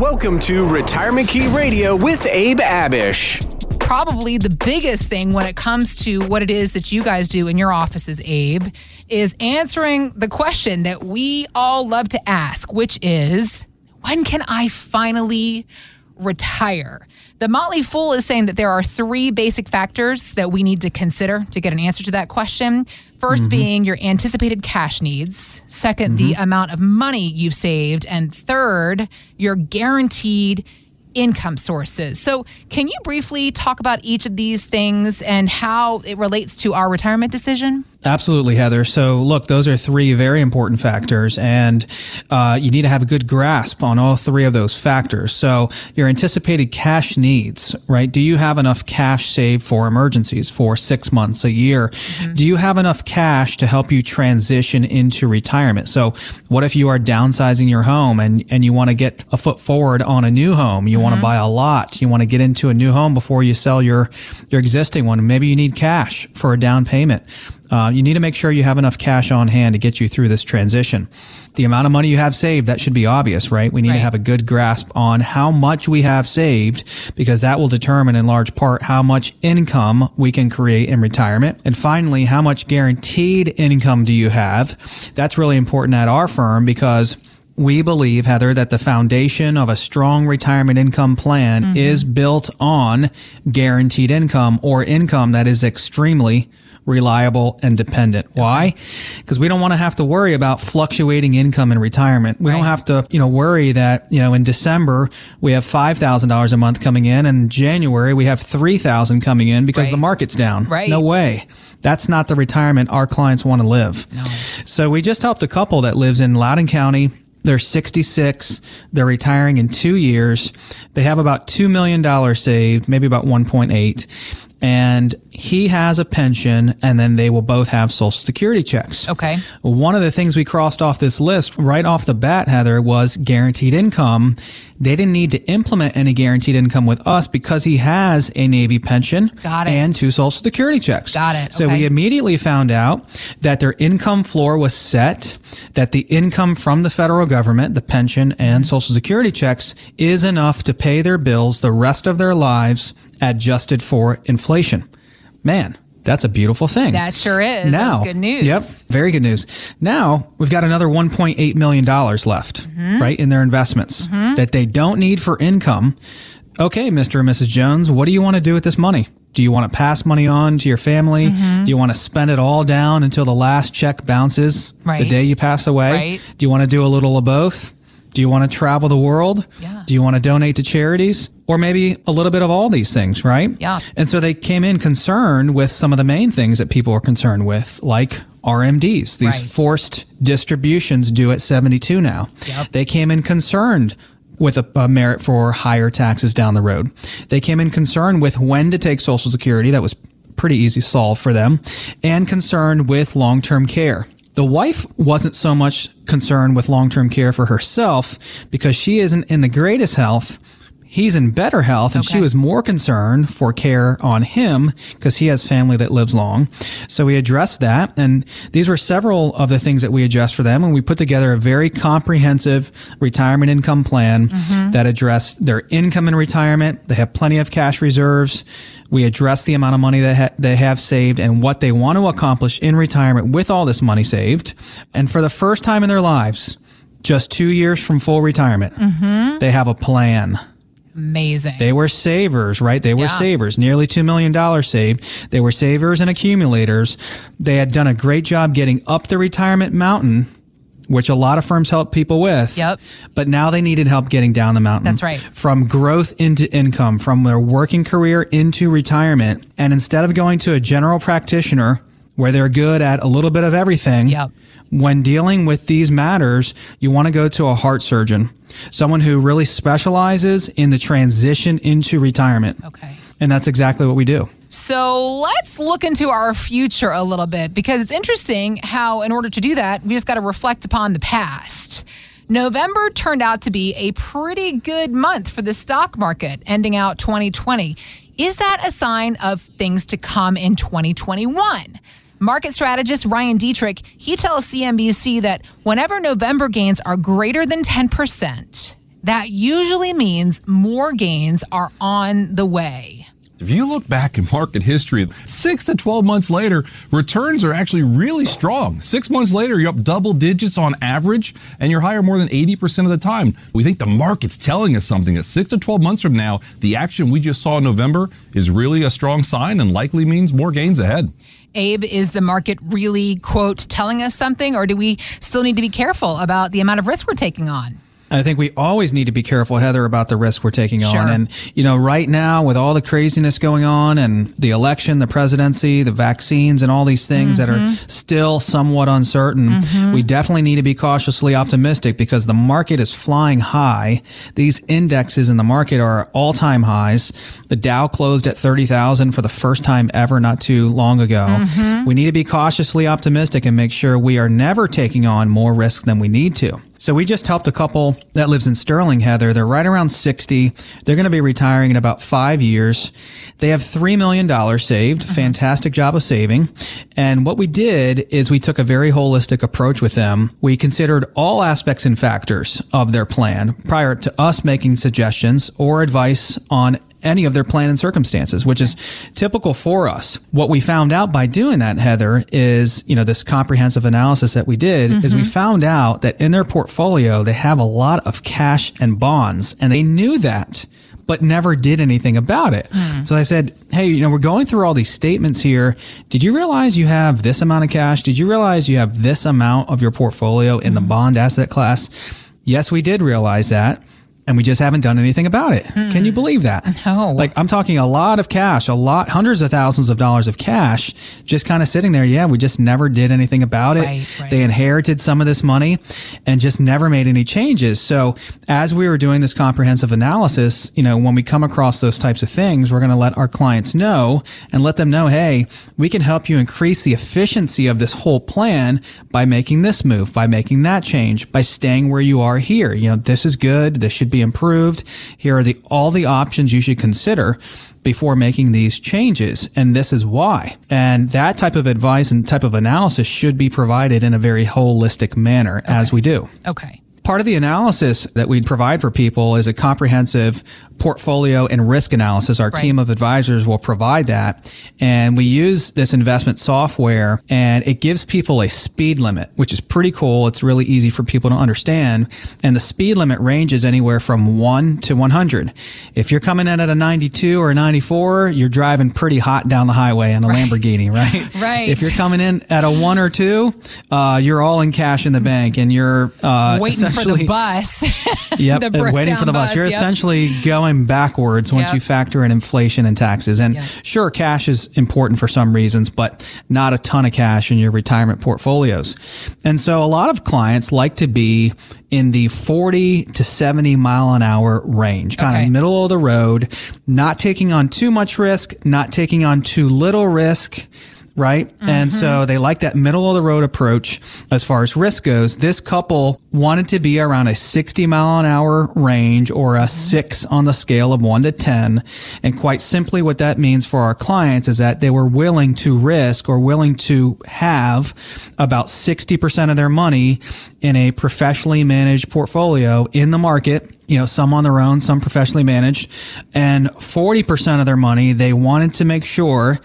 Welcome to Retirement Key Radio with Abe Abish. Probably the biggest thing when it comes to what it is that you guys do in your offices, Abe, is answering the question that we all love to ask, which is when can I finally retire? The Motley Fool is saying that there are three basic factors that we need to consider to get an answer to that question. 1st Mm-hmm. being your anticipated cash needs, 2nd the amount of money you've saved, and third, your guaranteed income sources. So, can you briefly talk about each of these things and how it relates to our retirement decision? Absolutely, Heather. So, look, those are three very important factors, and uh, you need to have a good grasp on all three of those factors. So, your anticipated cash needs, right? Do you have enough cash saved for emergencies for six months, a year? Do you have enough cash to help you transition into retirement? So, what if you are downsizing your home and, and you want to get a foot forward on a new home? You want to buy a lot. You want to get into a new home before you sell your, your existing one. Maybe you need cash for a down payment. Uh, you need to make sure you have enough cash on hand to get you through this transition. The amount of money you have saved, that should be obvious, right? We need Right. to have a good grasp on how much we have saved because that will determine in large part how much income we can create in retirement. And finally, how much guaranteed income do you have? That's really important at our firm because we believe, Heather, that the foundation of a strong retirement income plan mm-hmm. is built on guaranteed income or income that is extremely reliable and dependent. Why? Because we don't want to have to worry about fluctuating income in retirement. We don't have to, you know, worry that, you know, in December we have $5,000 a month coming in and January we have 3,000 coming in because Right. the market's down. Right. No way. That's not the retirement our clients want to live. So we just helped a couple that lives in Loudoun County. They're 66. They're retiring in two years. They have about $2 million saved, maybe about 1.8. And he has a pension and then they will both have social security checks. Okay. One of the things we crossed off this list right off the bat, Heather, was guaranteed income. They didn't need to implement any guaranteed income with us because he has a Navy pension Got it. and two social security checks. Got it. So Okay. we immediately found out that their income floor was set, that the income from the federal government, the pension and mm-hmm. social security checks is enough to pay their bills the rest of their lives adjusted for inflation. Man, that's a beautiful thing. That sure is. Now, That's good news. Yep, very good news. Now we've got another 1.8 million dollars left, Mm-hmm. right, in their investments that they don't need for income. Okay, Mr. and Mrs. Jones, what do you want to do with this money? Do you want to pass money on to your family? Mm-hmm. Do you want to spend it all down until the last check bounces the day you pass away? Right. Do you want to do a little of both? Do you want to travel the world? Yeah. Do you want to donate to charities? Or maybe a little bit of all these things, right? Yeah. And so they came in concerned with some of the main things that people are concerned with, like RMDs, these Right. forced distributions due at 72 now. Yep. They came in concerned with a, a merit for higher taxes down the road. They came in concerned with when to take Social Security. That was pretty easy solve for them. And concerned with long term care. The wife wasn't so much concerned with long term care for herself because she isn't in the greatest health. He's in better health, and she was more concerned for care on him because he has family that lives long. So we addressed that, and these were several of the things that we addressed for them, and we put together a very comprehensive retirement income plan mm-hmm. that addressed their income in retirement. They have plenty of cash reserves. We addressed the amount of money that ha- they have saved and what they want to accomplish in retirement with all this money saved. And for the first time in their lives, just two years from full retirement, mm-hmm. they have a plan. Amazing. They were savers, right? They were Yeah. savers, nearly $2 million saved. They were savers and accumulators. They had done a great job getting up the retirement mountain, which a lot of firms help people with. Yep. But now they needed help getting down the mountain. That's right. From growth into income, from their working career into retirement. And instead of going to a general practitioner where they're good at a little bit of everything, Yep. when dealing with these matters, you want to go to a heart surgeon, someone who really specializes in the transition into retirement. okay. And that's exactly what we do. So let's look into our future a little bit because it's interesting how, in order to do that, we just got to reflect upon the past. November turned out to be a pretty good month for the stock market, ending out 2020. Is that a sign of things to come in 2021? Market strategist Ryan Detrick, he tells CNBC that whenever November gains are greater than 10%, that usually means more gains are on the way. If you look back in market history, six to 12 months later, returns are actually really strong. Six months later, you're up double digits on average, and you're higher more than 80% of the time. We think the market's telling us something that six to 12 months from now, the action we just saw in November is really a strong sign and likely means more gains ahead. Abe, is the market really, quote, telling us something, or do we still need to be careful about the amount of risk we're taking on? I think we always need to be careful, Heather, about the risk we're taking Sure. on. And, you know, right now with all the craziness going on and the election, the presidency, the vaccines and all these things that are mm-hmm. still somewhat uncertain, mm-hmm. we definitely need to be cautiously optimistic because the market is flying high. These indexes in the market are all time highs. The Dow closed at 30,000 for the first time ever not too long ago. Mm-hmm. We need to be cautiously optimistic and make sure we are never taking on more risk than we need to. So we just helped a couple that lives in Sterling, Heather. They're right around 60. They're going to be retiring in about five years. They have $3 million saved. Uh-huh. Fantastic job of saving. And what we did is we took a very holistic approach with them. We considered all aspects and factors of their plan prior to us making suggestions or advice on any of their plan and circumstances, which is typical for us. What we found out by doing that, Heather, is, you know, this comprehensive analysis that we did is we mm-hmm. found out that in their portfolio, they have a lot of cash and bonds and they knew that. But never did anything about it. Hmm. So I said, Hey, you know, we're going through all these statements here. Did you realize you have this amount of cash? Did you realize you have this amount of your portfolio in the hmm. bond asset class? Yes, we did realize that. And we just haven't done anything about it. Can you hmm. believe that? No. Like I'm talking a lot of cash, a lot, hundreds of thousands of dollars of cash, just kind of sitting there. Yeah, we just never did anything about it. Right, right. They inherited some of this money and just never made any changes. So as we were doing this comprehensive analysis, you know, when we come across those types of things, we're going to let our clients know and let them know, hey, we can help you increase the efficiency of this whole plan by making this move, by making that change, by staying where you are here. You know, this is good. This should be improved. Here are the all the options you should consider before making these changes. And this is why. And that type of advice and type of analysis should be provided in a very holistic manner as we do. Okay. Part of the analysis that we provide for people is a comprehensive portfolio and risk analysis. Our Right. team of advisors will provide that. And we use this investment software and it gives people a speed limit, which is pretty cool. It's really easy for people to understand. And the speed limit ranges anywhere from one to 100. If you're coming in at a 92 or a 94, you're driving pretty hot down the highway in a Lamborghini, right? Right. If you're coming in at a one or two, uh, you're all in cash in the bank and you're uh, Waiting for the essentially- bus. Yep, the waiting for the bus. You're yep. essentially going backwards once Yep. you factor in inflation and taxes. And Yep. sure, cash is important for some reasons, but not a ton of cash in your retirement portfolios. And so a lot of clients like to be in the 40 to 70 mile an hour range, kind Okay. of middle of the road, not taking on too much risk, not taking on too little risk right? And so mm-hmm. they like that middle of the road approach as far as risk goes. This couple wanted to be around a 60 mile an hour range or a mm-hmm. six on the scale of one to 10. And quite simply, what that means for our clients is that they were willing to risk or willing to have about 60% of their money in a professionally managed portfolio in the market you know, some on their own, some professionally managed, and 40% of their money, they wanted to make sure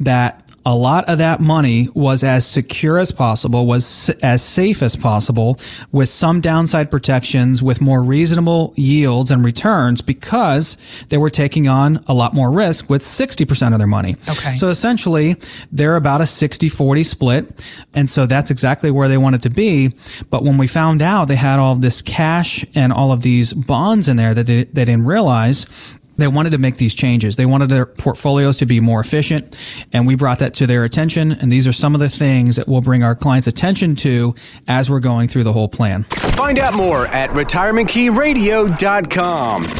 that a lot of that money was as secure as possible, was as safe as possible, with some downside protections, with more reasonable yields and returns because they were taking on a lot more risk with 60% of their money. Okay. So essentially, they're about a 60 40 split. And so that's exactly where they wanted to be. But when we found out they had all this cash and all of these bonds in there that they, they didn't realize, they wanted to make these changes. They wanted their portfolios to be more efficient, and we brought that to their attention. And these are some of the things that we'll bring our clients' attention to as we're going through the whole plan. Find out more at retirementkeyradio.com.